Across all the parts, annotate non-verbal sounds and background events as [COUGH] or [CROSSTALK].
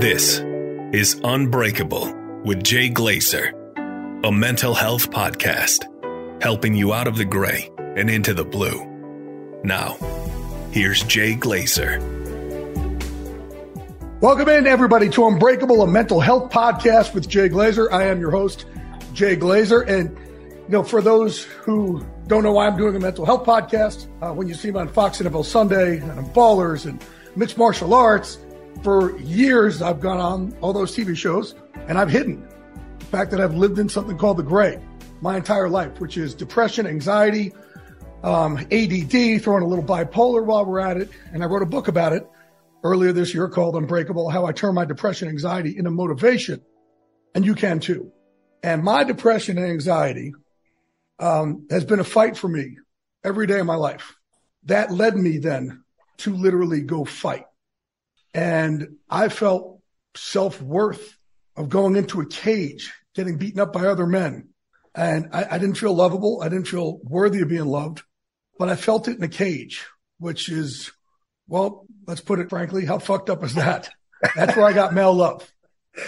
This is Unbreakable with Jay Glazer, a mental health podcast helping you out of the gray and into the blue. Now, here's Jay Glazer. Welcome in, everybody, to Unbreakable, a mental health podcast with Jay Glazer. I am your host, Jay Glazer. And, you know, for those who don't know why I'm doing a mental health podcast, uh, when you see me on Fox NFL Sunday and on Ballers and mixed martial arts, for years, I've gone on all those TV shows and I've hidden the fact that I've lived in something called the gray my entire life, which is depression, anxiety, um, ADD, throwing a little bipolar while we're at it. And I wrote a book about it earlier this year called Unbreakable How I Turn My Depression Anxiety into Motivation. And you can too. And my depression and anxiety um, has been a fight for me every day of my life. That led me then to literally go fight. And I felt self worth of going into a cage, getting beaten up by other men. And I, I, didn't feel lovable. I didn't feel worthy of being loved, but I felt it in a cage, which is, well, let's put it frankly, how fucked up is that? That's where I got male love.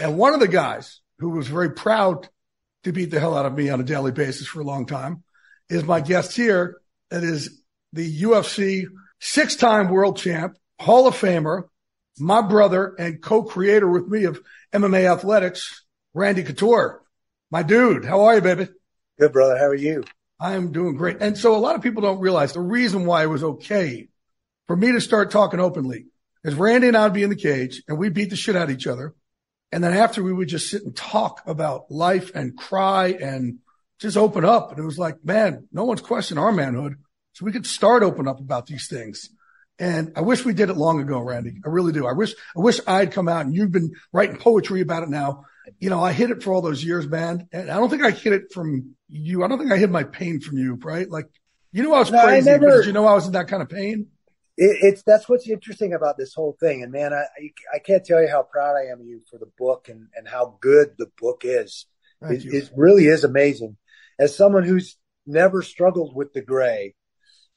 And one of the guys who was very proud to beat the hell out of me on a daily basis for a long time is my guest here. That is the UFC six time world champ, Hall of Famer, my brother and co-creator with me of MMA athletics, Randy Couture. My dude, how are you, baby? Good, brother. How are you? I am doing great. And so a lot of people don't realize the reason why it was okay for me to start talking openly is Randy and I would be in the cage and we beat the shit out of each other. And then after we would just sit and talk about life and cry and just open up. And it was like, man, no one's questioning our manhood. So we could start open up about these things. And I wish we did it long ago, Randy. I really do. I wish, I wish I'd come out and you've been writing poetry about it now. You know, I hid it for all those years, man. And I don't think I hid it from you. I don't think I hid my pain from you, right? Like, you know, I was no, crazy, I never, you know, I was in that kind of pain. It, it's, that's what's interesting about this whole thing. And man, I, I can't tell you how proud I am of you for the book and, and how good the book is. It, it really is amazing. As someone who's never struggled with the gray,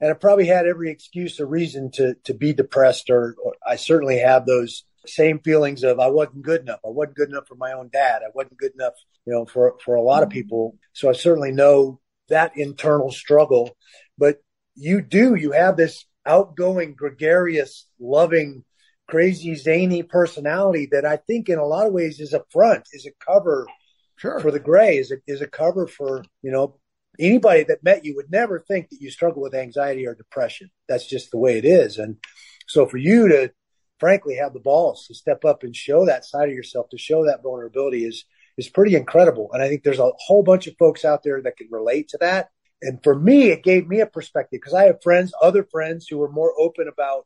and I probably had every excuse or reason to to be depressed, or, or, I certainly have those same feelings of I wasn't good enough. I wasn't good enough for my own dad. I wasn't good enough, you know, for for a lot of mm-hmm. people. So I certainly know that internal struggle. But you do, you have this outgoing, gregarious, loving, crazy, zany personality that I think in a lot of ways is a front, is a cover sure. for the gray, is a, is a cover for, you know, anybody that met you would never think that you struggle with anxiety or depression. That's just the way it is. And so for you to frankly have the balls to step up and show that side of yourself, to show that vulnerability is is pretty incredible. And I think there's a whole bunch of folks out there that can relate to that. And for me, it gave me a perspective because I have friends, other friends who are more open about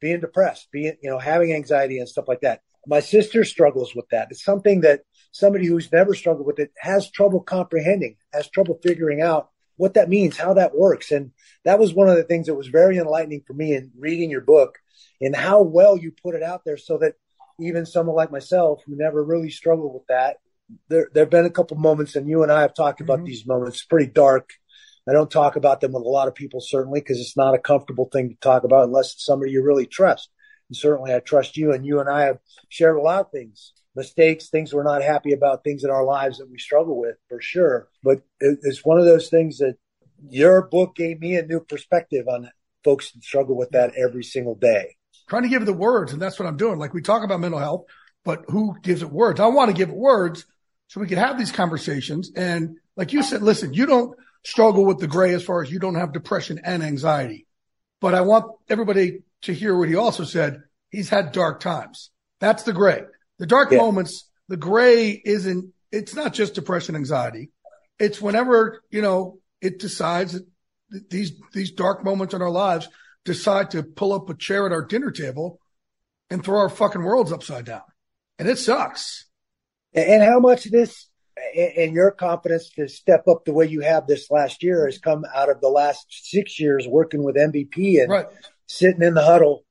being depressed, being, you know, having anxiety and stuff like that. My sister struggles with that. It's something that somebody who's never struggled with it has trouble comprehending, has trouble figuring out what that means, how that works. And that was one of the things that was very enlightening for me in reading your book and how well you put it out there so that even someone like myself who never really struggled with that, there, there have been a couple moments and you and I have talked about mm-hmm. these moments, pretty dark. I don't talk about them with a lot of people, certainly, because it's not a comfortable thing to talk about unless it's somebody you really trust. And certainly I trust you and you and I have shared a lot of things, mistakes, things we're not happy about, things in our lives that we struggle with for sure. But it's one of those things that your book gave me a new perspective on folks that struggle with that every single day trying to give it the words. And that's what I'm doing. Like we talk about mental health, but who gives it words? I want to give it words so we can have these conversations. And like you said, listen, you don't struggle with the gray as far as you don't have depression and anxiety. But I want everybody to hear what he also said. He's had dark times. That's the gray. The dark yeah. moments, the gray isn't, it's not just depression, anxiety. It's whenever, you know, it decides that these, these dark moments in our lives decide to pull up a chair at our dinner table and throw our fucking worlds upside down. And it sucks. And how much of this and your confidence to step up the way you have this last year has come out of the last six years working with MVP and right. sitting in the huddle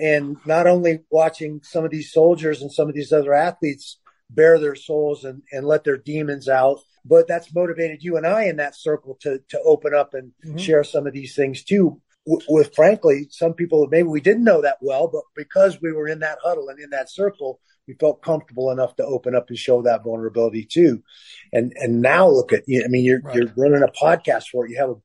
and not only watching some of these soldiers and some of these other athletes bare their souls and, and let their demons out, but that's motivated you and I in that circle to to open up and mm-hmm. share some of these things too with frankly some people maybe we didn't know that well, but because we were in that huddle and in that circle, we felt comfortable enough to open up and show that vulnerability too. And and now look at you. I mean, you're right. you're running a podcast for it. You have a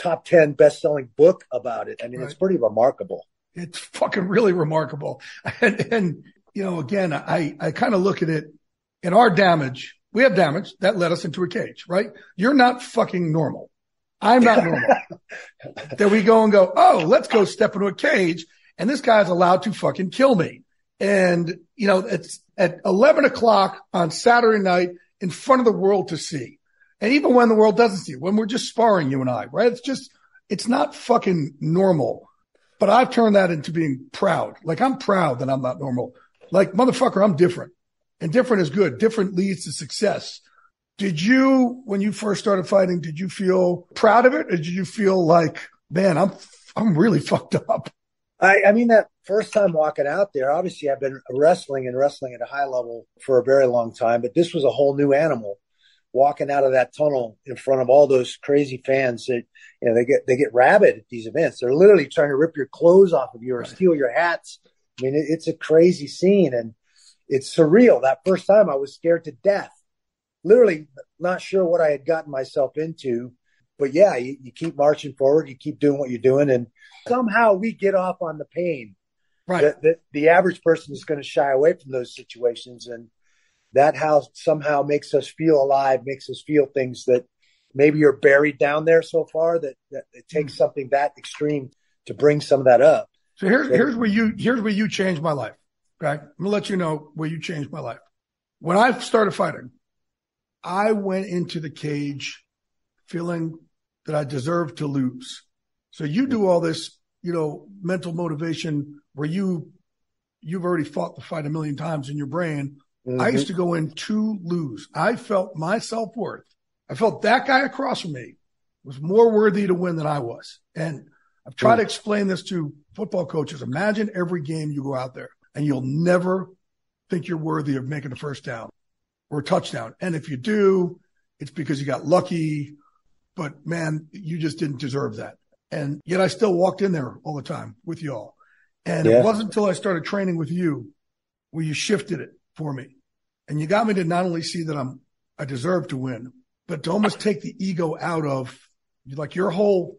top ten best selling book about it. I mean, right. it's pretty remarkable. It's fucking really remarkable. [LAUGHS] And, and you know, again, I I kind of look at it in our damage. We have damage that led us into a cage, right? You're not fucking normal. I'm not normal. [LAUGHS] then we go and go, oh, let's go step into a cage. And this guy's allowed to fucking kill me. And, you know, it's at 11 o'clock on Saturday night in front of the world to see. And even when the world doesn't see it, when we're just sparring, you and I, right? It's just, it's not fucking normal. But I've turned that into being proud. Like I'm proud that I'm not normal. Like motherfucker, I'm different and different is good. Different leads to success. Did you, when you first started fighting, did you feel proud of it? Or did you feel like, man, I'm, I'm really [LAUGHS] fucked up? I, I mean, that first time walking out there, obviously I've been wrestling and wrestling at a high level for a very long time, but this was a whole new animal walking out of that tunnel in front of all those crazy fans that, you know, they get, they get rabid at these events. They're literally trying to rip your clothes off of you or steal your hats. I mean, it, it's a crazy scene and it's surreal. That first time I was scared to death literally not sure what I had gotten myself into. But yeah, you, you keep marching forward, you keep doing what you're doing, and somehow we get off on the pain. Right. The, the, the average person is going to shy away from those situations, and that house somehow makes us feel alive, makes us feel things that maybe you're buried down there so far that, that it takes mm. something that extreme to bring some of that up. So here's here's where you here's where you changed my life. Okay, I'm gonna let you know where you changed my life. When I started fighting, I went into the cage feeling that I deserved to lose. So you do all this, you know, mental motivation where you, you've already fought the fight a million times in your brain. Mm-hmm. I used to go in to lose. I felt my self worth. I felt that guy across from me was more worthy to win than I was. And I've tried mm. to explain this to football coaches. Imagine every game you go out there and you'll never think you're worthy of making a first down or a touchdown. And if you do, it's because you got lucky, but man, you just didn't deserve that. And yet I still walked in there all the time with y'all. And yeah. it wasn't until I started training with you where you shifted it for me. And you got me to not only see that I'm, I deserve to win, but to almost take the ego out of like your whole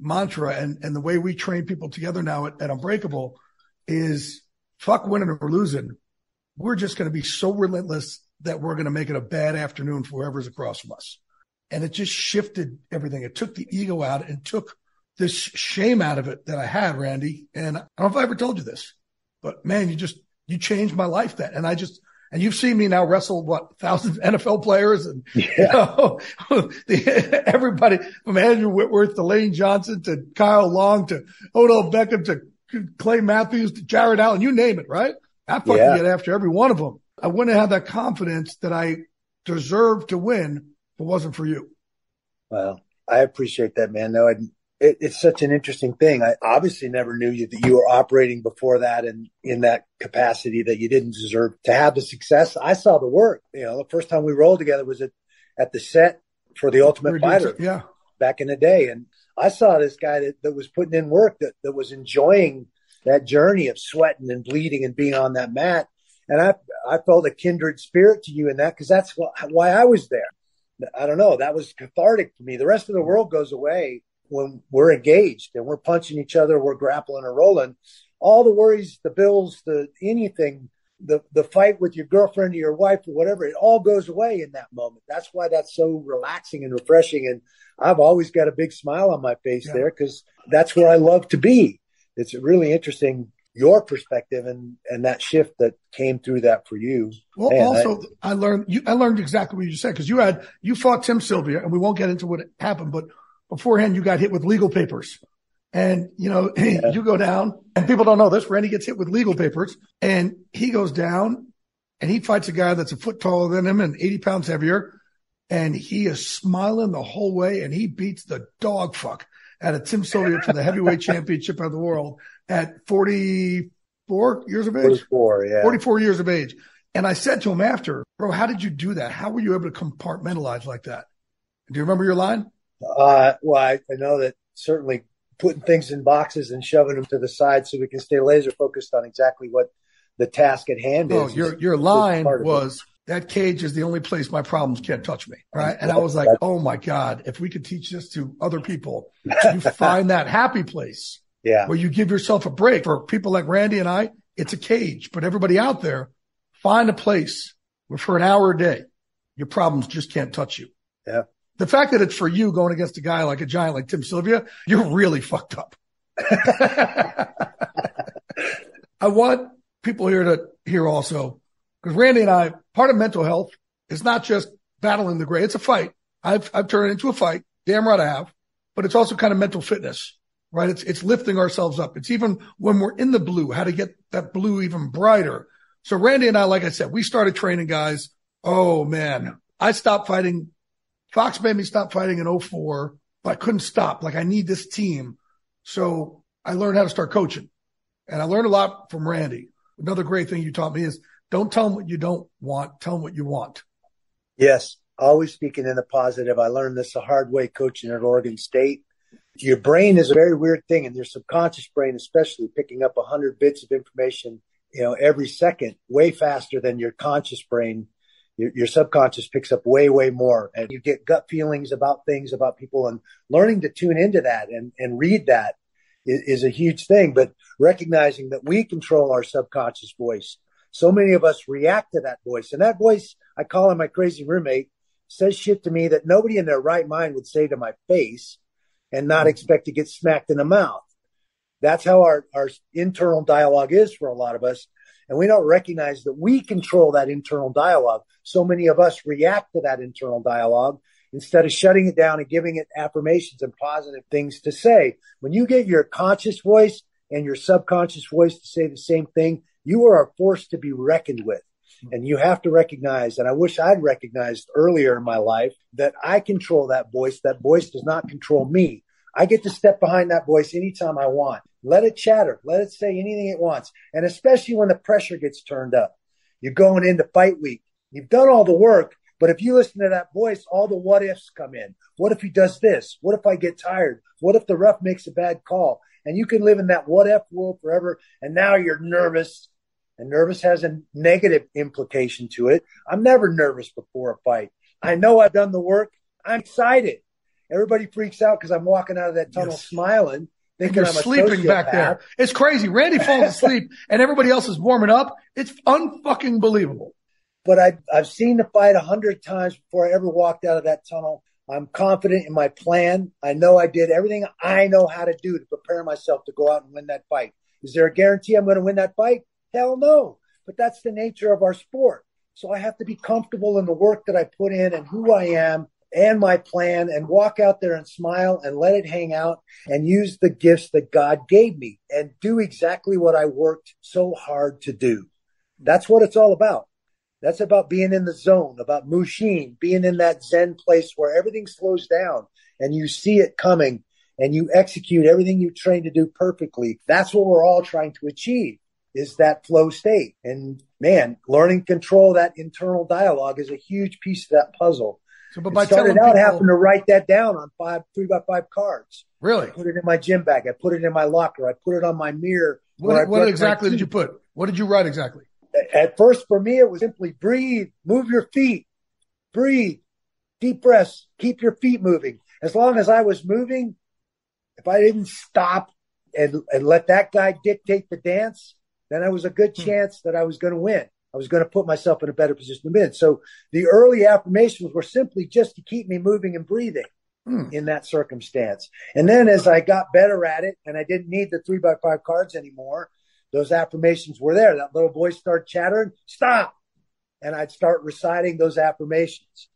mantra and, and the way we train people together now at, at Unbreakable is fuck winning or losing. We're just going to be so relentless that we're going to make it a bad afternoon for whoever's across from us. And it just shifted everything. It took the ego out and took this shame out of it that I had, Randy. And I don't know if I ever told you this, but man, you just, you changed my life that. And I just, and you've seen me now wrestle what thousands [LAUGHS] of NFL players and yeah. you know, [LAUGHS] the, everybody from Andrew Whitworth to Lane Johnson to Kyle Long to Odell Beckham to Clay Matthews to Jared Allen, you name it, right? I fucking yeah. get after every one of them. I wouldn't have that confidence that I deserved to win if it wasn't for you. Well, I appreciate that, man. No, I, it, it's such an interesting thing. I obviously never knew you that you were operating before that and in that capacity that you didn't deserve to have the success. I saw the work. You know, the first time we rolled together was at, at the set for the Ultimate Fighter. Yeah. Back in the day. And I saw this guy that, that was putting in work that, that was enjoying that journey of sweating and bleeding and being on that mat. And I, I felt a kindred spirit to you in that because that's why I was there. I don't know. That was cathartic to me. The rest of the world goes away when we're engaged and we're punching each other, we're grappling and rolling. All the worries, the bills, the anything, the the fight with your girlfriend or your wife or whatever, it all goes away in that moment. That's why that's so relaxing and refreshing. And I've always got a big smile on my face yeah. there because that's where I love to be. It's really interesting your perspective and and that shift that came through that for you. Well, Man, also I, I, learned you, I learned exactly what you said because you had you fought Tim Sylvia, and we won't get into what happened, but beforehand you got hit with legal papers. And, you know, [LAUGHS] yeah. you go down and people don't know this. Randy gets hit with legal papers and he goes down and he fights a guy that's a foot taller than him and 80 pounds heavier. And he is smiling the whole way and he beats the dog fuck out of Tim Sylvia for the heavyweight championship of the world at 44 years of age. 44, yeah. 44 years of age. And I said to him after, bro, how did you do that? How were you able to compartmentalize like that? Do you remember your line? Uh, well, I, I know that certainly putting things in boxes and shoving them to the side so we can stay laser focused on exactly what the task at hand oh, is. Your your line was that cage is the only place my problems can't touch me. Right. And I was like, oh my God, if we could teach this to other people, you find that happy place. Yeah. Where you give yourself a break. For people like Randy and I, it's a cage. But everybody out there, find a place where for an hour a day, your problems just can't touch you. Yeah. The fact that it's for you going against a guy like a giant like Tim Sylvia, you're really fucked up. [LAUGHS] I want people here to hear also, because Randy and I, part of mental health is not just battling the gray. It's a fight. I've, I've turned it into a fight. Damn right I have. But it's also kind of mental fitness, right? It's, it's lifting ourselves up. It's even when we're in the blue, how to get that blue even brighter. So Randy and I, like I said, we started training guys. Oh man, I stopped fighting Fox made me stop fighting in 04, but I couldn't stop. Like I need this team. So I learned how to start coaching and I learned a lot from Randy. Another great thing you taught me is don't tell them what you don't want. Tell them what you want. Yes. Always speaking in the positive. I learned this the hard way coaching at Oregon State. Your brain is a very weird thing and your subconscious brain, especially picking up a hundred bits of information, you know, every second way faster than your conscious brain your, your subconscious picks up way, way more and you get gut feelings about things, about people and learning to tune into that and, and read that is, is a huge thing. But recognizing that we control our subconscious voice. So many of us react to that voice and that voice, I call him my crazy roommate, says shit to me that nobody in their right mind would say to my face and not mm-hmm. expect to get smacked in the mouth. That's how our, our internal dialogue is for a lot of us. And we don't recognize that we control that internal dialogue. So many of us react to that internal dialogue instead of shutting it down and giving it affirmations and positive things to say. When you get your conscious voice and your subconscious voice to say the same thing, you are a force to be reckoned with. And you have to recognize, and I wish I'd recognized earlier in my life that I control that voice. That voice does not control me. I get to step behind that voice anytime I want. Let it chatter. Let it say anything it wants. And especially when the pressure gets turned up. You're going into fight week. You've done all the work, but if you listen to that voice, all the what ifs come in. What if he does this? What if I get tired? What if the ref makes a bad call? And you can live in that what if world forever. And now you're nervous and nervous has a negative implication to it. I'm never nervous before a fight. I know I've done the work. I'm excited. Everybody freaks out because I'm walking out of that tunnel yes. smiling Thinking you're sleeping back there. It's crazy. Randy falls [LAUGHS] asleep and everybody else is warming up. It's unfucking believable. But I, I've seen the fight a hundred times before I ever walked out of that tunnel. I'm confident in my plan. I know I did everything I know how to do to prepare myself to go out and win that fight. Is there a guarantee I'm going to win that fight? Hell no. But that's the nature of our sport. So I have to be comfortable in the work that I put in and who I am and my plan and walk out there and smile and let it hang out and use the gifts that God gave me and do exactly what I worked so hard to do. That's what it's all about. That's about being in the zone, about Mushin, being in that Zen place where everything slows down and you see it coming and you execute everything you trained to do perfectly. That's what we're all trying to achieve is that flow state. And man, learning control that internal dialogue is a huge piece of that puzzle. But by started out people, having to write that down on five, three by five cards. Really? I put it in my gym bag. I put it in my locker. I put it on my mirror. What, what exactly did you put? What did you write exactly? At first, for me, it was simply breathe, move your feet, breathe, deep breaths, keep your feet moving. As long as I was moving, if I didn't stop and, and let that guy dictate the dance, then I was a good hmm. chance that I was going to win. I was going to put myself in a better position to win. So the early affirmations were simply just to keep me moving and breathing hmm. in that circumstance. And then as I got better at it and I didn't need the three by five cards anymore, those affirmations were there. That little voice started chattering, stop. And I'd start reciting those affirmations.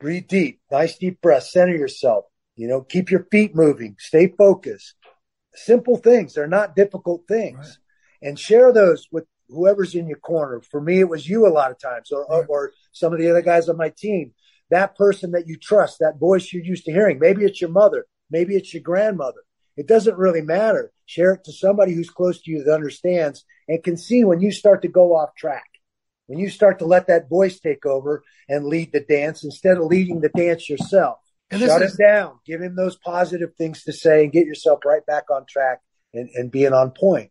Breathe deep, nice deep breath, center yourself, you know, keep your feet moving, stay focused. Simple things. They're not difficult things. Right. And share those with whoever's in your corner. For me, it was you a lot of times or, or some of the other guys on my team. That person that you trust, that voice you're used to hearing. Maybe it's your mother. Maybe it's your grandmother. It doesn't really matter. Share it to somebody who's close to you that understands and can see when you start to go off track. When you start to let that voice take over and lead the dance instead of leading the dance yourself. And Shut is- him down. Give him those positive things to say and get yourself right back on track and, and being on point.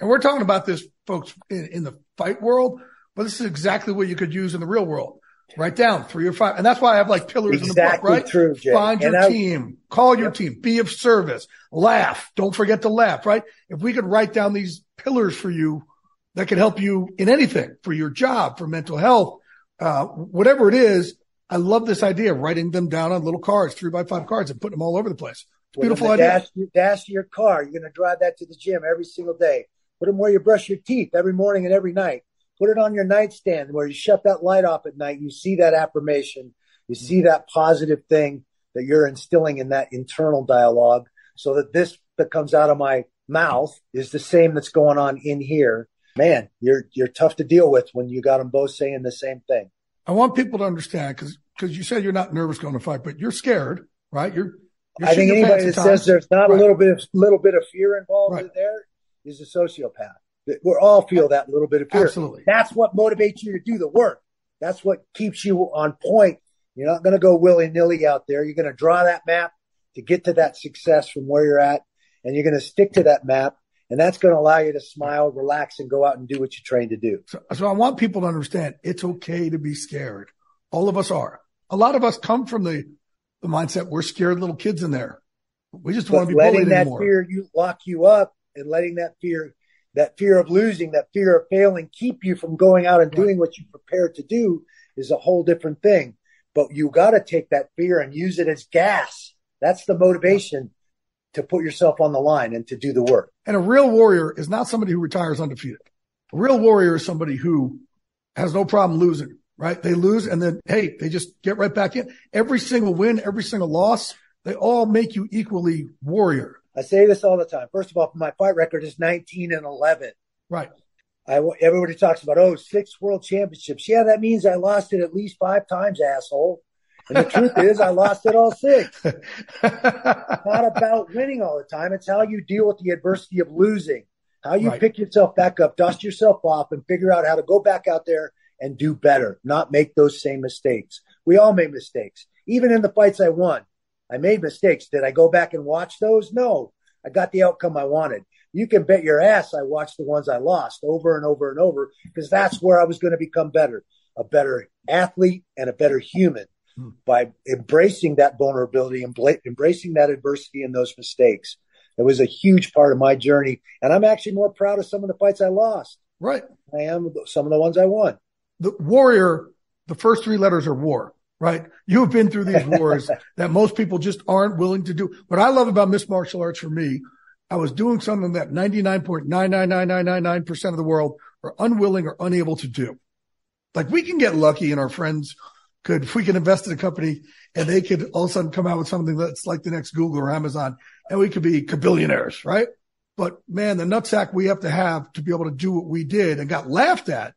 And we're talking about this, folks, in, in the fight world, but this is exactly what you could use in the real world. Write down three or five. And that's why I have like pillars exactly in the book, right? True, Jay. Find and your I, team, call your yep. team, be of service, laugh. Don't forget to laugh, right? If we could write down these pillars for you that could help you in anything for your job, for mental health, uh, whatever it is. I love this idea of writing them down on little cards, three by five cards and putting them all over the place. It's beautiful idea. Dash, dash your car. You're going to drive that to the gym every single day. Put them where you brush your teeth every morning and every night. Put it on your nightstand where you shut that light off at night. You see that affirmation. You see that positive thing that you're instilling in that internal dialogue so that this that comes out of my mouth is the same that's going on in here. Man, you're, you're tough to deal with when you got them both saying the same thing. I want people to understand because, because you said you're not nervous going to fight, but you're scared, right? You're, you're I think anybody that says there's not right. a little bit of little bit of fear involved right. there is a sociopath. We all feel that little bit of fear. Absolutely. That's what motivates you to do the work. That's what keeps you on point. You're not going to go willy nilly out there. You're going to draw that map to get to that success from where you're at, and you're going to stick to that map. And that's going to allow you to smile, relax, and go out and do what you're trained to do. So, so I want people to understand it's okay to be scared. All of us are. A lot of us come from the, the mindset we're scared little kids in there. We just want to be letting that anymore. fear you lock you up and letting that fear, that fear of losing, that fear of failing keep you from going out and doing what you prepared to do is a whole different thing. But you got to take that fear and use it as gas. That's the motivation to put yourself on the line and to do the work. And a real warrior is not somebody who retires undefeated. A real warrior is somebody who has no problem losing, right? They lose and then, hey, they just get right back in. Every single win, every single loss, they all make you equally warrior. I say this all the time. First of all, my fight record is 19 and 11. Right. I, everybody talks about, oh, six world championships. Yeah, that means I lost it at least five times, asshole. And the truth [LAUGHS] is, I lost it all six. [LAUGHS] not about winning all the time. It's how you deal with the adversity of losing, how you right. pick yourself back up, dust yourself off, and figure out how to go back out there and do better, not make those same mistakes. We all make mistakes. Even in the fights I won, I made mistakes. Did I go back and watch those? No. I got the outcome I wanted. You can bet your ass I watched the ones I lost over and over and over because that's where I was going to become better, a better athlete and a better human hmm. by embracing that vulnerability and embracing that adversity and those mistakes. It was a huge part of my journey. And I'm actually more proud of some of the fights I lost. Right. I am some of the ones I won. The warrior, the first three letters are war right? You have been through these wars [LAUGHS] that most people just aren't willing to do. What I love about mixed martial arts for me, I was doing something that 99.999999% of the world are unwilling or unable to do. Like we can get lucky and our friends could, if we can invest in a company and they could all of a sudden come out with something that's like the next Google or Amazon and we could be billionaires, right? But man, the nutsack we have to have to be able to do what we did and got laughed at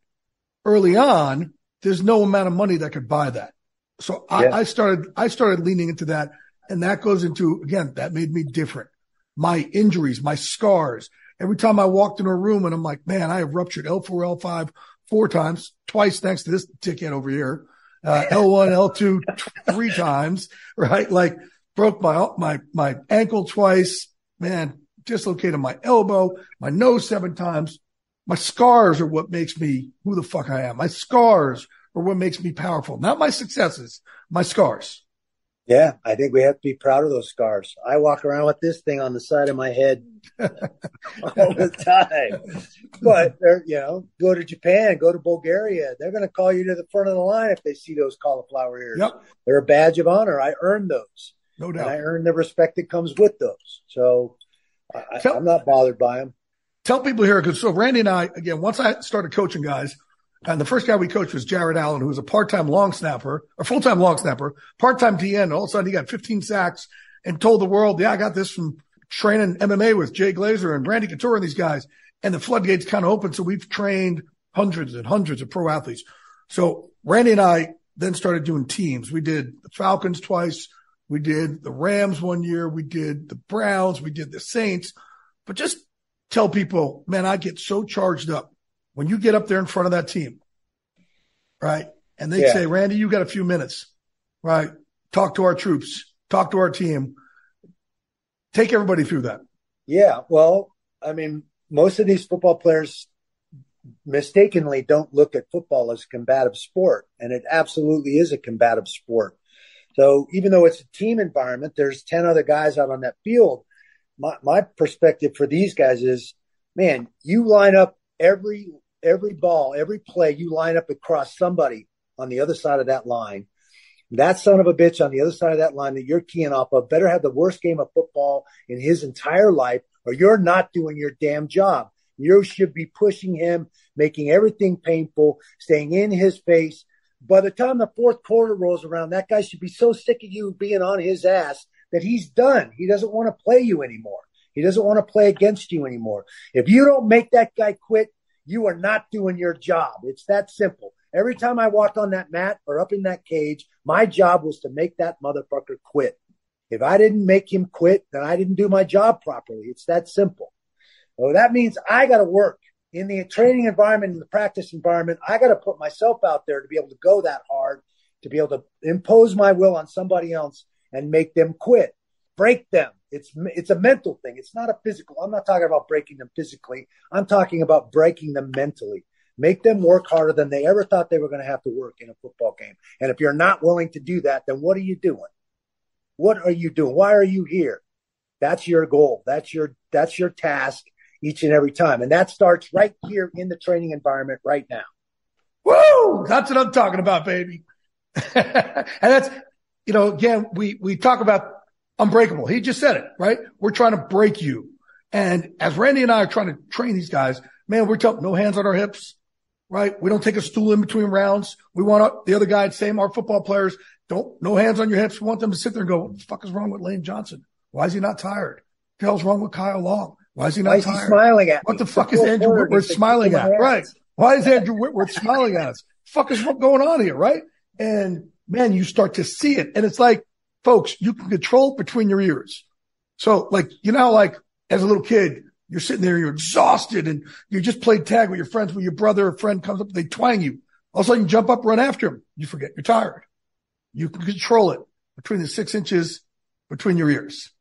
early on. There's no amount of money that could buy that. So I, yeah. I started, I started leaning into that. And that goes into, again, that made me different. My injuries, my scars. Every time I walked in a room and I'm like, man, I have ruptured L4, L5 four times, twice thanks to this ticket over here. Uh, L1, L2 [LAUGHS] three times, right? Like broke my, my, my ankle twice, man, dislocated my elbow, my nose seven times. My scars are what makes me who the fuck I am. My scars or what makes me powerful. Not my successes, my scars. Yeah, I think we have to be proud of those scars. I walk around with this thing on the side of my head [LAUGHS] all the time. But they're, you know, go to Japan, go to Bulgaria. They're going to call you to the front of the line if they see those cauliflower ears. Yep. They're a badge of honor. I earned those. No doubt. And I earned the respect that comes with those. So I, I'm not bothered by them. Tell people here, because so Randy and I, again, once I started coaching guys, and the first guy we coached was Jared Allen, who was a part-time long snapper, a full-time long snapper, part-time DN. All of a sudden he got 15 sacks and told the world, yeah, I got this from training MMA with Jay Glazer and Randy Couture and these guys. And the floodgates kind of opened. So we've trained hundreds and hundreds of pro athletes. So Randy and I then started doing teams. We did the Falcons twice. We did the Rams one year. We did the Browns. We did the Saints. But just tell people, man, I get so charged up when you get up there in front of that team, right? And they yeah. say, Randy, you got a few minutes, right? Talk to our troops, talk to our team, take everybody through that. Yeah. Well, I mean, most of these football players mistakenly don't look at football as a combative sport, and it absolutely is a combative sport. So even though it's a team environment, there's 10 other guys out on that field. My, my perspective for these guys is, man, you line up every every ball, every play, you line up across somebody on the other side of that line. That son of a bitch on the other side of that line that you're keying off of better have the worst game of football in his entire life, or you're not doing your damn job. You should be pushing him, making everything painful, staying in his face. By the time the fourth quarter rolls around, that guy should be so sick of you being on his ass that he's done. He doesn't want to play you anymore. He doesn't want to play against you anymore. If you don't make that guy quit, you are not doing your job. It's that simple. Every time I walked on that mat or up in that cage, my job was to make that motherfucker quit. If I didn't make him quit, then I didn't do my job properly. It's that simple. So that means I got to work in the training environment, in the practice environment. I got to put myself out there to be able to go that hard, to be able to impose my will on somebody else and make them quit, break them, it's it's a mental thing. It's not a physical. I'm not talking about breaking them physically. I'm talking about breaking them mentally. Make them work harder than they ever thought they were going to have to work in a football game. And if you're not willing to do that, then what are you doing? What are you doing? Why are you here? That's your goal. That's your that's your task each and every time. And that starts right here in the training environment right now. Woo! That's what I'm talking about, baby. [LAUGHS] and that's you know, again, we we talk about unbreakable. He just said it, right? We're trying to break you. And as Randy and I are trying to train these guys, man, we're telling no hands on our hips, right? We don't take a stool in between rounds. We want the other guy, same, our football players, don't, no hands on your hips. We want them to sit there and go, what the fuck is wrong with Lane Johnson? Why is he not tired? What the hell's wrong with Kyle Long? Why is he not Why tired? He smiling at What me? the fuck is Andrew Whitworth smiling at? Right. Why is Andrew Whitworth smiling at us? Fuck is what going on here, right? And man, you start to see it. And it's like, folks, you can control between your ears. So like, you know, like as a little kid, you're sitting there, you're exhausted and you just played tag with your friends when your brother or friend comes up, they twang you. All of a sudden you jump up, run after him. You forget you're tired. You can control it between the six inches between your ears.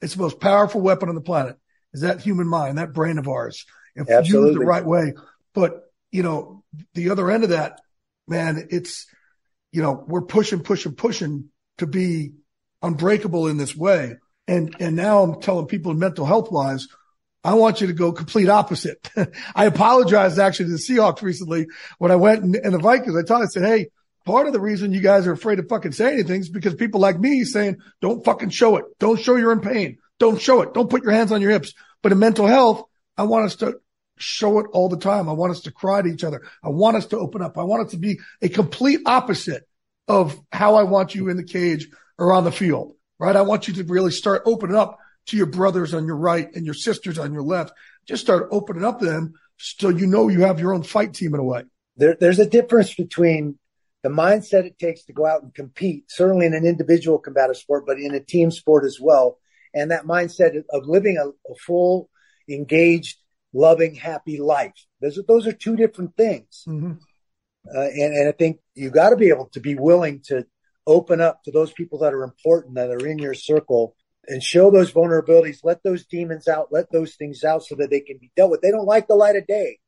It's the most powerful weapon on the planet is that human mind, that brain of ours. If Absolutely. used the right way. But, you know, the other end of that, man, it's, you know, we're pushing, pushing, pushing to be unbreakable in this way. And, and now I'm telling people mental health wise, I want you to go complete opposite. [LAUGHS] I apologized actually to the Seahawks recently when I went and, and the Vikings. I told, I said, Hey, part of the reason you guys are afraid to fucking say anything is because people like me saying, don't fucking show it. Don't show you're in pain. Don't show it. Don't put your hands on your hips. But in mental health, I want us to show it all the time. I want us to cry to each other. I want us to open up. I want it to be a complete opposite of how I want you in the cage or on the field, right? I want you to really start opening up to your brothers on your right and your sisters on your left. Just start opening up to them so you know you have your own fight team in a way. There, there's a difference between the mindset it takes to go out and compete, certainly in an individual combative sport, but in a team sport as well. And that mindset of living a, a full, engaged, loving, happy life. Those are, those are two different things. Mm-hmm. Uh, and, and I think you got to be able to be willing to open up to those people that are important, that are in your circle, and show those vulnerabilities. Let those demons out. Let those things out so that they can be dealt with. They don't like the light of day.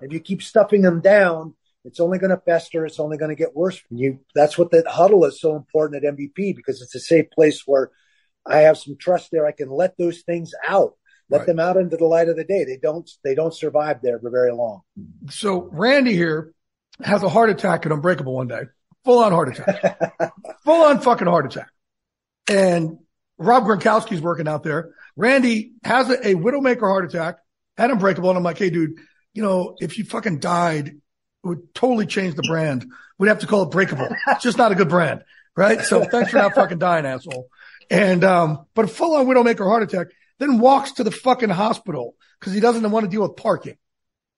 If you keep stuffing them down, it's only going to fester. It's only going to get worse. You, that's what the huddle is so important at MVP because it's a safe place where I have some trust there. I can let those things out, let right. them out into the light of the day. They don't, they don't survive there for very long. So Randy here has a heart attack at Unbreakable one day, full on heart attack, [LAUGHS] full on fucking heart attack. And Rob Gronkowski's working out there. Randy has a, a Widowmaker heart attack at Unbreakable. And I'm like, hey, dude, you know, if you fucking died, it would totally change the brand. We'd have to call it Breakable. It's just not a good brand. Right. So thanks for not fucking dying, asshole. And, um, but a full on Widowmaker heart attack, then walks to the fucking hospital because he doesn't want to deal with parking.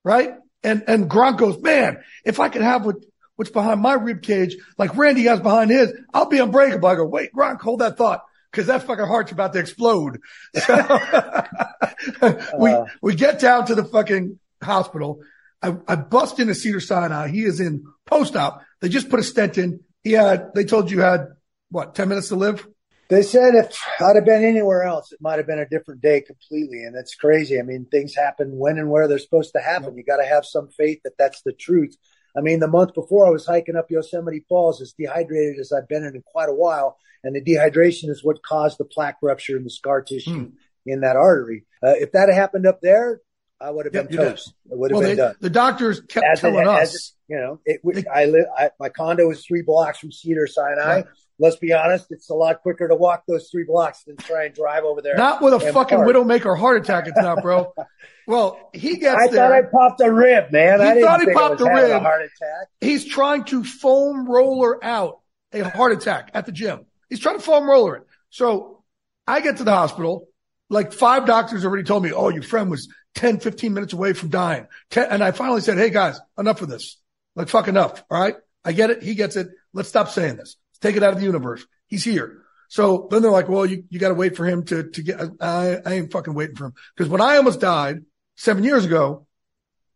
Right. And, and Gronk goes, man, if I could have what, what's behind my rib cage, like Randy has behind his, I'll be unbreakable. I go, wait, Gronk, hold that thought. Cause that fucking heart's about to explode. So [LAUGHS] we, uh, we get down to the fucking hospital. I, I bust into Cedar Sinai. He is in post op. They just put a stent in. He had, they told you had what, 10 minutes to live? They said if I'd have been anywhere else, it might have been a different day completely. And that's crazy. I mean, things happen when and where they're supposed to happen. You got to have some faith that that's the truth. I mean, the month before I was hiking up Yosemite Falls as dehydrated as I've been in, in quite a while. And the dehydration is what caused the plaque rupture in the scar tissue hmm. in that artery. Uh, if that had happened up there, I would have yep, been toast. It would have well, been they, done. The doctors kept as telling it, us, it, you know, it, they, I live. I, my condo is three blocks from Cedar Sinai. Yeah. Let's be honest, it's a lot quicker to walk those three blocks than try and drive over there. Not with a fucking park. widowmaker heart attack. It's not, bro. [LAUGHS] well, he gets. I there. thought I popped a rib, man. He I thought he popped a rib. A heart attack. He's trying to foam roller out a heart attack at the gym. He's trying to foam roller it. So I get to the hospital. Like five doctors already told me, oh, your friend was 10, 15 minutes away from dying. and I finally said, Hey guys, enough of this. Like fuck enough. All right. I get it. He gets it. Let's stop saying this. Take it out of the universe. He's here. So then they're like, well, you, you got to wait for him to, to get, I, I ain't fucking waiting for him. Cause when I almost died seven years ago,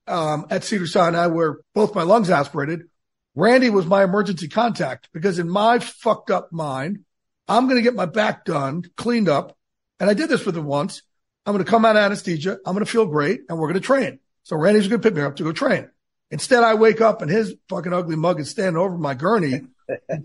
um, at Cedar Sinai where both my lungs aspirated, Randy was my emergency contact because in my fucked up mind, I'm going to get my back done, cleaned up. And I did this with him once. I'm going to come out of anesthesia. I'm going to feel great and we're going to train. So Randy's going to pick me up to go train. Instead, I wake up and his fucking ugly mug is standing over my gurney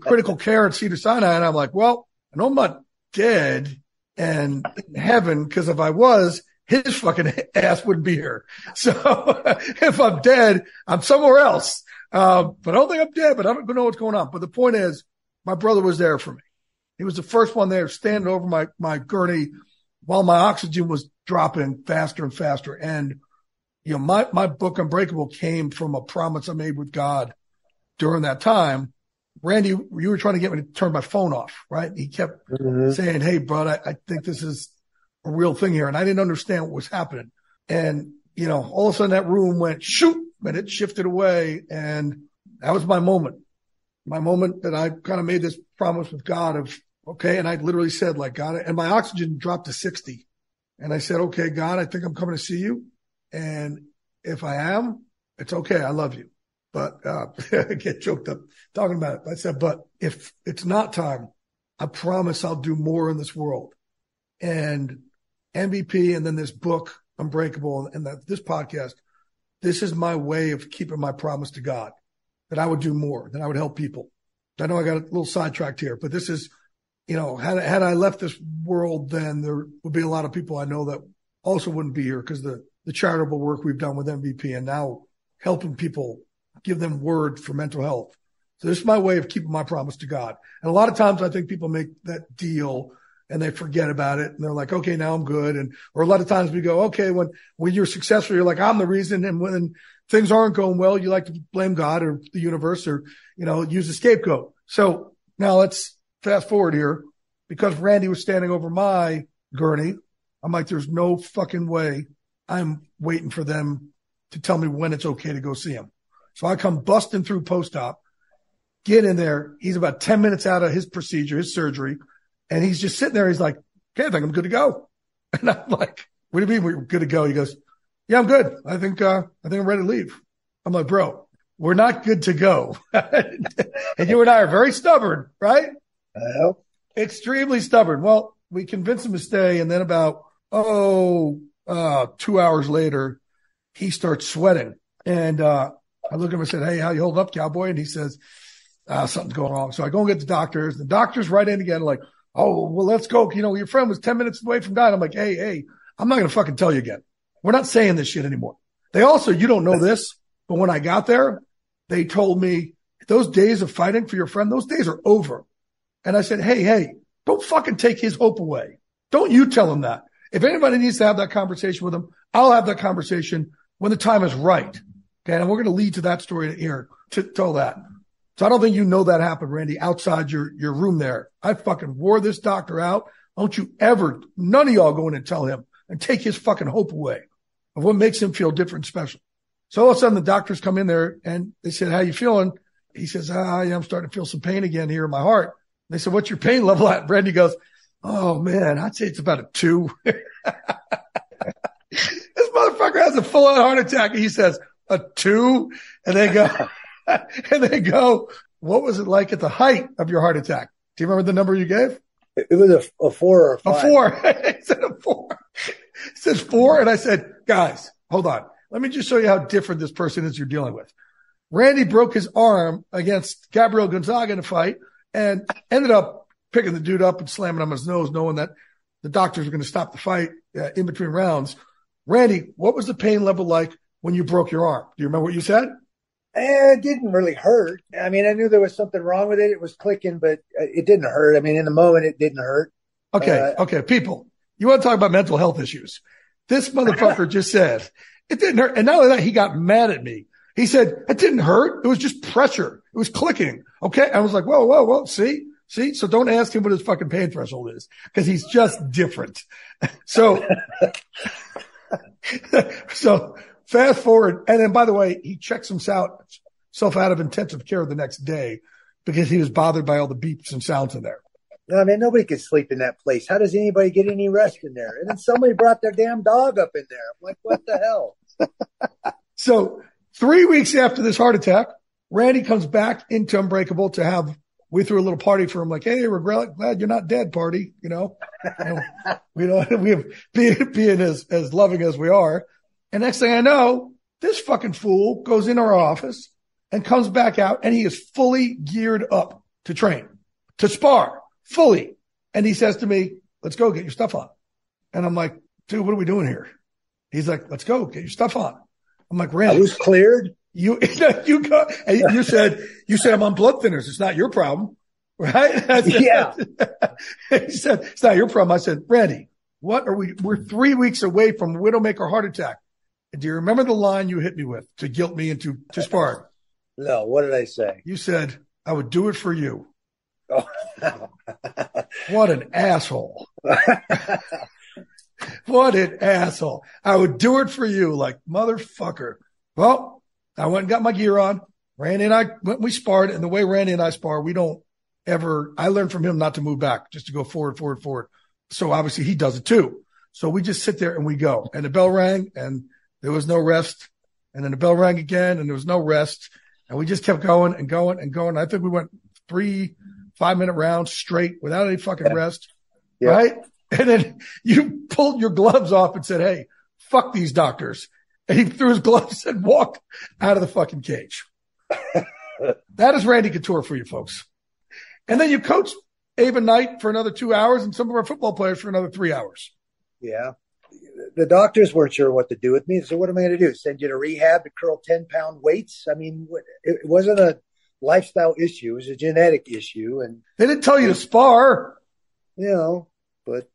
critical care at Cedar Sinai. And I'm like, well, I know I'm not dead and in heaven because if I was, his fucking [LAUGHS] ass wouldn't be here. So [LAUGHS] if I'm dead, I'm somewhere else. Uh, but I don't think I'm dead, but I don't know what's going on. But the point is, my brother was there for me. He was the first one there standing over my, my gurney while my oxygen was dropping faster and faster. And, you know, my, my book Unbreakable came from a promise I made with God during that time. Randy, you were trying to get me to turn my phone off, right? He kept mm-hmm. saying, Hey, bro, I, I think this is a real thing here. And I didn't understand what was happening. And, you know, all of a sudden that room went shoot and it shifted away. And that was my moment, my moment that I kind of made this promise with God of, okay. And I literally said like, God, and my oxygen dropped to 60 and I said, okay, God, I think I'm coming to see you. And if I am, it's okay. I love you. But, uh, [LAUGHS] I get choked up talking about it. But I said, but if it's not time, I promise I'll do more in this world. And MVP and then this book, Unbreakable, and that this podcast, this is my way of keeping my promise to God that I would do more, that I would help people. I know I got a little sidetracked here, but this is you know, had had I left this world, then there would be a lot of people I know that also wouldn't be here because the the charitable work we've done with MVP and now helping people give them word for mental health. So this is my way of keeping my promise to God. And a lot of times I think people make that deal and they forget about it and they're like, okay, now I'm good. And, or a lot of times we go, okay, when, when you're successful, you're like, I'm the reason. And when things aren't going well, you like to blame God or the universe or, you know, use a scapegoat. So now let's fast forward here, because Randy was standing over my gurney, I'm like, there's no fucking way I'm waiting for them to tell me when it's okay to go see him. So I come busting through post op, get in there. He's about 10 minutes out of his procedure, his surgery. And he's just sitting there. He's like, okay, I think I'm good to go. [LAUGHS] And I'm like, what do you mean we're good to go? He goes, yeah, I'm good. I think, uh, I think I'm ready to leave. I'm like, bro, we're not good to go. [LAUGHS] and you and I are very stubborn, right? Uh, extremely stubborn. Well, we convinced him to stay. And then about, oh, uh, two hours later, he starts sweating. And, uh, I look at him and said, Hey, how you hold up, cowboy? And he says, uh, something's going wrong. So I go and get the doctors. The doctors right in again, like, Oh, well, let's go. You know, your friend was 10 minutes away from dying. I'm like, Hey, hey, I'm not going to fucking tell you again. We're not saying this shit anymore. They also, you don't know this, but when I got there, they told me those days of fighting for your friend, those days are over. And I said, Hey, hey, don't fucking take his hope away. Don't you tell him that. If anybody needs to have that conversation with him, I'll have that conversation when the time is right. Okay. And we're going to lead to that story here to tell that. So I don't think you know that happened, Randy, outside your, your room there. I fucking wore this doctor out. Don't you ever, none of y'all go in and tell him and take his fucking hope away of what makes him feel different special. So all of a sudden the doctors come in there and they said, how you feeling? He says, ah, yeah, I'm starting to feel some pain again here in my heart. They said, what's your pain level at? Randy goes, oh man, I'd say it's about a two. [LAUGHS] this motherfucker has a full on heart attack. And He says a two and they go, [LAUGHS] [LAUGHS] and they go, what was it like at the height of your heart attack? Do you remember the number you gave? It was a, a four or a five. A four. [LAUGHS] he said a four. It says four. And I said, guys, hold on. Let me just show you how different this person is you're dealing with. Randy broke his arm against Gabriel Gonzaga in a fight and ended up picking the dude up and slamming him on his nose, knowing that the doctors were going to stop the fight uh, in between rounds. Randy, what was the pain level like when you broke your arm? Do you remember what you said? Eh, it didn't really hurt. I mean, I knew there was something wrong with it. It was clicking, but it didn't hurt. I mean, in the moment, it didn't hurt. Okay. Uh, okay. People, you want to talk about mental health issues. This motherfucker [LAUGHS] just said it didn't hurt. And not only that, he got mad at me. He said, it didn't hurt. It was just pressure. It was clicking. Okay. I was like, whoa, whoa, whoa. See, see. So don't ask him what his fucking pain threshold is because he's just different. [LAUGHS] So, [LAUGHS] so fast forward. And then by the way, he checks himself out of intensive care the next day because he was bothered by all the beeps and sounds in there. I mean, nobody could sleep in that place. How does anybody get any rest in there? And then somebody brought their damn dog up in there. I'm like, what the hell? [LAUGHS] so three weeks after this heart attack, Randy comes back into Unbreakable to have, we threw a little party for him, like, hey, we're glad you're not dead party, you know, we don't, [LAUGHS] we have being, being as, as loving as we are. And next thing I know, this fucking fool goes in our office and comes back out and he is fully geared up to train, to spar fully. And he says to me, let's go get your stuff on. And I'm like, dude, what are we doing here? He's like, let's go get your stuff on. I'm like, Randy. I was cleared. You, [LAUGHS] you go, you said, you said I'm on blood thinners. It's not your problem. Right? [LAUGHS] Said, yeah. [LAUGHS] he said, it's not your problem. I said, Randy, what are we? We're three weeks away from Widowmaker heart attack. Do you remember the line you hit me with to guilt me into to sparring? No. What did I say? You said, I would do it for you. Oh. [LAUGHS] what an asshole. [LAUGHS] what an asshole. I would do it for you, like motherfucker. Well, I went and got my gear on. Randy and I went, we sparred and the way Randy and I spar, we don't ever, I learned from him not to move back, just to go forward, forward, forward. So obviously he does it too. So we just sit there and we go and the bell rang and there was no rest. And then the bell rang again and there was no rest. And we just kept going and going and going. I think we went three, five minute rounds straight without any fucking yeah. rest. Yeah. Right. And then you pulled your gloves off and said, Hey, fuck these doctors. And he threw his gloves and walked out of the fucking cage. [LAUGHS] that is Randy Couture for you folks. And then you coach Ava Knight for another two hours and some of our football players for another three hours. Yeah. The doctors weren't sure what to do with me. So what am I going to do? Send you to rehab to curl 10 pound weights? I mean, it wasn't a lifestyle issue. It was a genetic issue. And they didn't tell you to spar. You know, but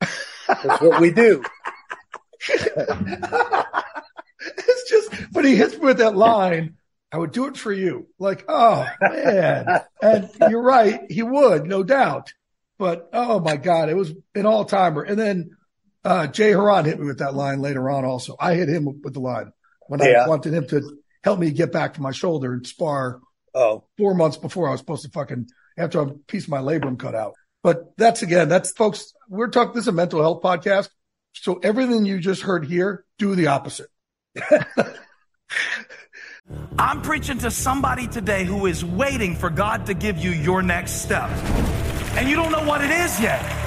that's what we do. [LAUGHS] it's just, but he hits me with that line. I would do it for you. Like, oh man. and you're right. He would, no doubt. But oh my God, it was an all timer. And then, uh, Jay Hieron hit me with that line later on also. I hit him with the line when yeah. I wanted him to help me get back to my shoulder and spar. Oh, four months before I was supposed to fucking after a piece of my labrum cut out. But that's again, that's folks, we're talking, this is a mental health podcast. So everything you just heard here, do the opposite. [LAUGHS] I'm preaching to somebody today who is waiting for God to give you your next step. And you don't know what it is yet.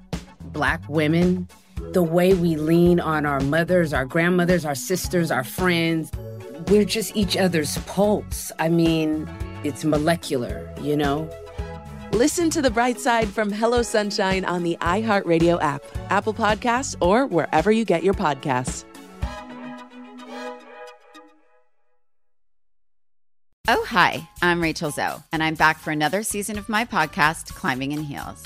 Black women, the way we lean on our mothers, our grandmothers, our sisters, our friends. We're just each other's pulse. I mean, it's molecular, you know? Listen to the bright side from Hello Sunshine on the iHeartRadio app, Apple Podcasts, or wherever you get your podcasts. Oh, hi, I'm Rachel Zoe, and I'm back for another season of my podcast, Climbing in Heels.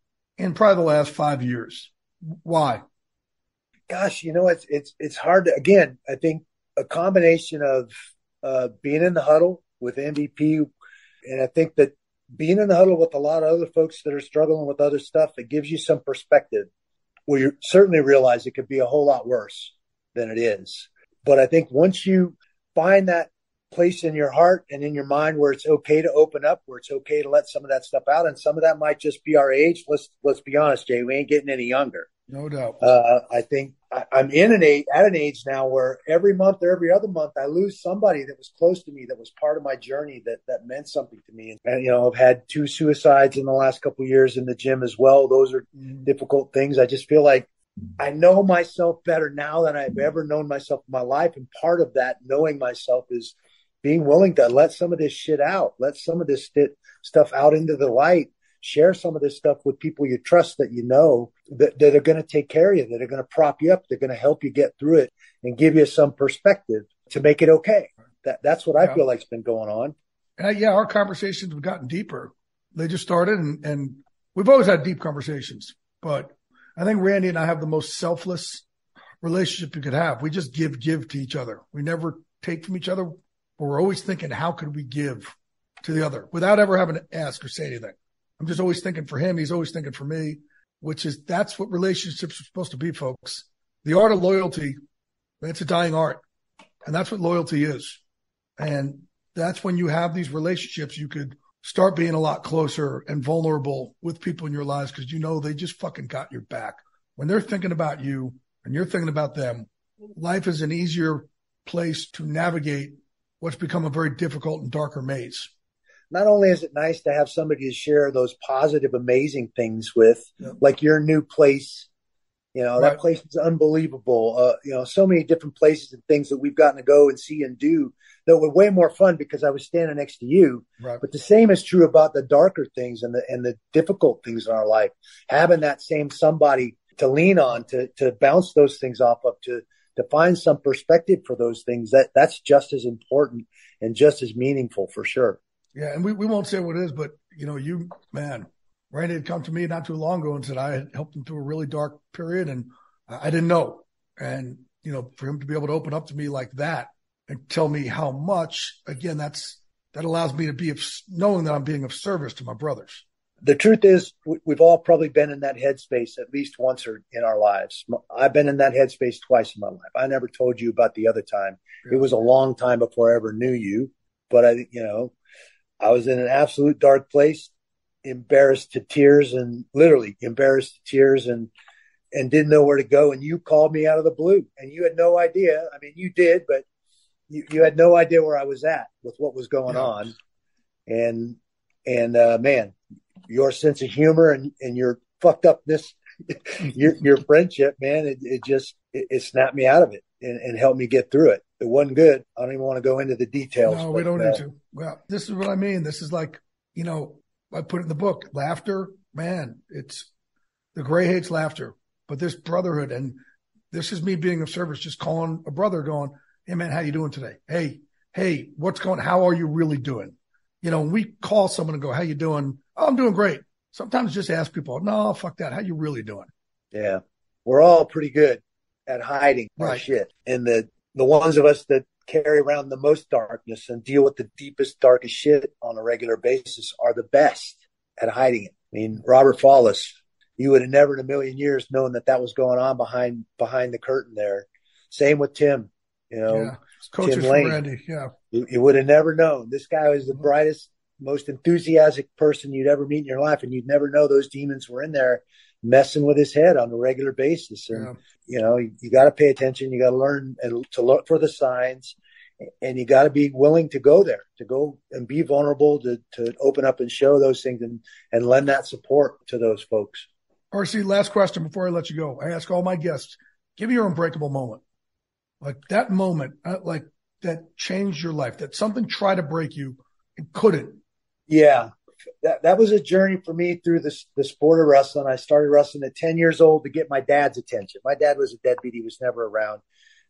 in probably the last five years. Why? Gosh, you know, it's it's it's hard to again, I think a combination of uh, being in the huddle with MVP and I think that being in the huddle with a lot of other folks that are struggling with other stuff, it gives you some perspective where you certainly realize it could be a whole lot worse than it is. But I think once you find that place in your heart and in your mind where it's okay to open up, where it's okay to let some of that stuff out. And some of that might just be our age. Let's, let's be honest, Jay, we ain't getting any younger. No doubt. Uh, I think I, I'm in an age, at an age now where every month or every other month I lose somebody that was close to me, that was part of my journey, that, that meant something to me. And, you know, I've had two suicides in the last couple years in the gym as well. Those are mm. difficult things. I just feel like I know myself better now than I've ever known myself in my life. And part of that knowing myself is being willing to let some of this shit out, let some of this st- stuff out into the light, share some of this stuff with people you trust that you know that, that are going to take care of you, that are going to prop you up, they're going to help you get through it and give you some perspective to make it okay. That, that's what I feel like's been going on. Uh, yeah, our conversations have gotten deeper. They just started and, and we've always had deep conversations, but I think Randy and I have the most selfless relationship you could have. We just give, give to each other. We never take from each other, but we're always thinking, how could we give to the other without ever having to ask or say anything? I'm just always thinking for him. He's always thinking for me, which is that's what relationships are supposed to be, folks. The art of loyalty, it's a dying art. And that's what loyalty is. And that's when you have these relationships, you could start being a lot closer and vulnerable with people in your lives because you know they just fucking got your back. When they're thinking about you and you're thinking about them, life is an easier place to navigate what's become a very difficult and darker maze. Not only is it nice to have somebody to share those positive, amazing things with, yeah. like your new place you know, right. that place is unbelievable. Uh, you know, so many different places and things that we've gotten to go and see and do that were way more fun because I was standing next to you. Right. But the same is true about the darker things and the and the difficult things in our life. Having that same somebody to lean on to to bounce those things off of to to find some perspective for those things that that's just as important and just as meaningful for sure. Yeah, and we, we won't say what it is, but you know, you man, Randy had come to me not too long ago and said I had helped him through a really dark period and I didn't know. And, you know, for him to be able to open up to me like that and tell me how much, again, that's, that allows me to be of, knowing that I'm being of service to my brothers. The truth is, we've all probably been in that headspace at least once or in our lives. I've been in that headspace twice in my life. I never told you about the other time. It was a long time before I ever knew you, but I, you know, I was in an absolute dark place embarrassed to tears and literally embarrassed to tears and and didn't know where to go and you called me out of the blue and you had no idea i mean you did but you, you had no idea where i was at with what was going on and and uh, man your sense of humor and, and your fucked upness [LAUGHS] your your friendship man it, it just it, it, snapped me out of it and, and, helped me get through it it wasn't good i don't even want to go into the details no we don't uh, need to well this is what i mean this is like you know I put it in the book. Laughter, man, it's the gray hates laughter, but this brotherhood and this is me being of service, just calling a brother going, Hey man, how you doing today? Hey, hey, what's going, how are you really doing? You know, we call someone and go, how you doing? Oh, I'm doing great. Sometimes just ask people, no, fuck that. How you really doing? Yeah. We're all pretty good at hiding right. our shit. And the, the ones of us that carry around the most darkness and deal with the deepest, darkest shit on a regular basis are the best at hiding it. I mean, Robert Follis, you would have never in a million years known that that was going on behind behind the curtain there. Same with Tim, you know, yeah. Tim Lane. Randy, yeah. You, you, would have never known. This guy was the mm-hmm. brightest, most enthusiastic person you'd ever meet in your life, and you'd never know those demons were in there messing with his head on a regular basis. And, yeah. you know, you, you got to pay attention. You got to learn and to look for the signs and you got to be willing to go there, to go and be vulnerable, to, to open up and show those things and, and lend that support to those folks. RC, last question before I let you go. I ask all my guests, give me your unbreakable moment. Like that moment, uh, like that changed your life, that something tried to break you and couldn't. Yeah that, that was a journey for me through this, the sport of wrestling. I started wrestling at 10 years old to get my dad's attention. My dad was a deadbeat. He was never around.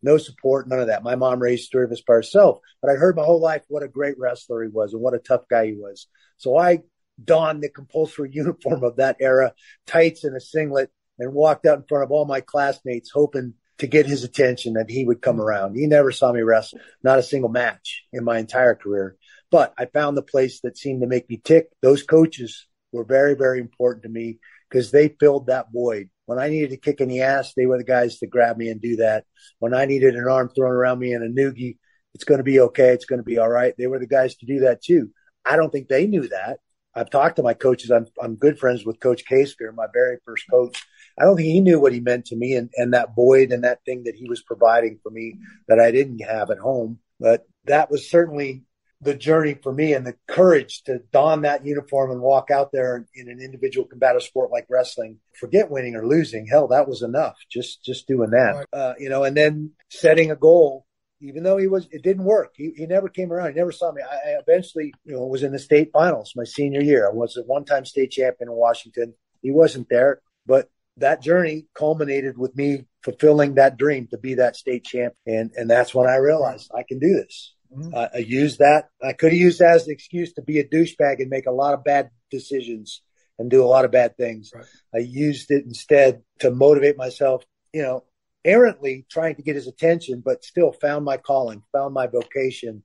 No support, none of that. My mom raised three of us by herself, but I heard my whole life what a great wrestler he was and what a tough guy he was. So I donned the compulsory [LAUGHS] uniform of that era, tights and a singlet, and walked out in front of all my classmates, hoping to get his attention that he would come around. He never saw me wrestle, not a single match in my entire career. But I found the place that seemed to make me tick. Those coaches were very, very important to me because they filled that void. When I needed to kick in the ass, they were the guys to grab me and do that. When I needed an arm thrown around me in a noogie, it's going to be okay. It's going to be all right. They were the guys to do that too. I don't think they knew that. I've talked to my coaches. I'm, I'm good friends with Coach Casefear, my very first coach. I don't think he knew what he meant to me and, and that void and that thing that he was providing for me that I didn't have at home. But that was certainly the journey for me and the courage to don that uniform and walk out there in an individual combative sport like wrestling. Forget winning or losing. Hell, that was enough. Just just doing that, uh, you know. And then setting a goal, even though he was, it didn't work. He, he never came around. He never saw me. I, I eventually, you know, was in the state finals my senior year. I was a one-time state champion in Washington. He wasn't there, but that journey culminated with me fulfilling that dream to be that state champ. And, and that's when I realized I can do this. Mm-hmm. Uh, I used that. I could have used that as an excuse to be a douchebag and make a lot of bad decisions and do a lot of bad things. Right. I used it instead to motivate myself, you know, errantly trying to get his attention, but still found my calling, found my vocation,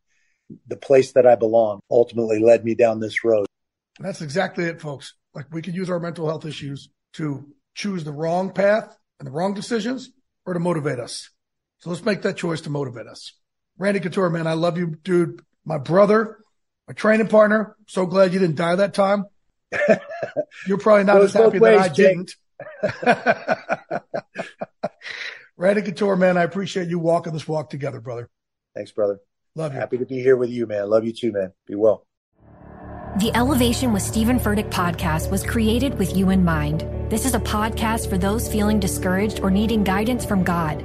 the place that I belong ultimately led me down this road. That's exactly it, folks. Like we could use our mental health issues to choose the wrong path and the wrong decisions or to motivate us. So let's make that choice to motivate us. Randy Couture, man, I love you, dude. My brother, my training partner. So glad you didn't die that time. [LAUGHS] You're probably not as happy ways, that I didn't. [LAUGHS] Randy Couture, man, I appreciate you walking this walk together, brother. Thanks, brother. Love you. Happy to be here with you, man. Love you too, man. Be well. The Elevation with Stephen Furtick podcast was created with you in mind. This is a podcast for those feeling discouraged or needing guidance from God.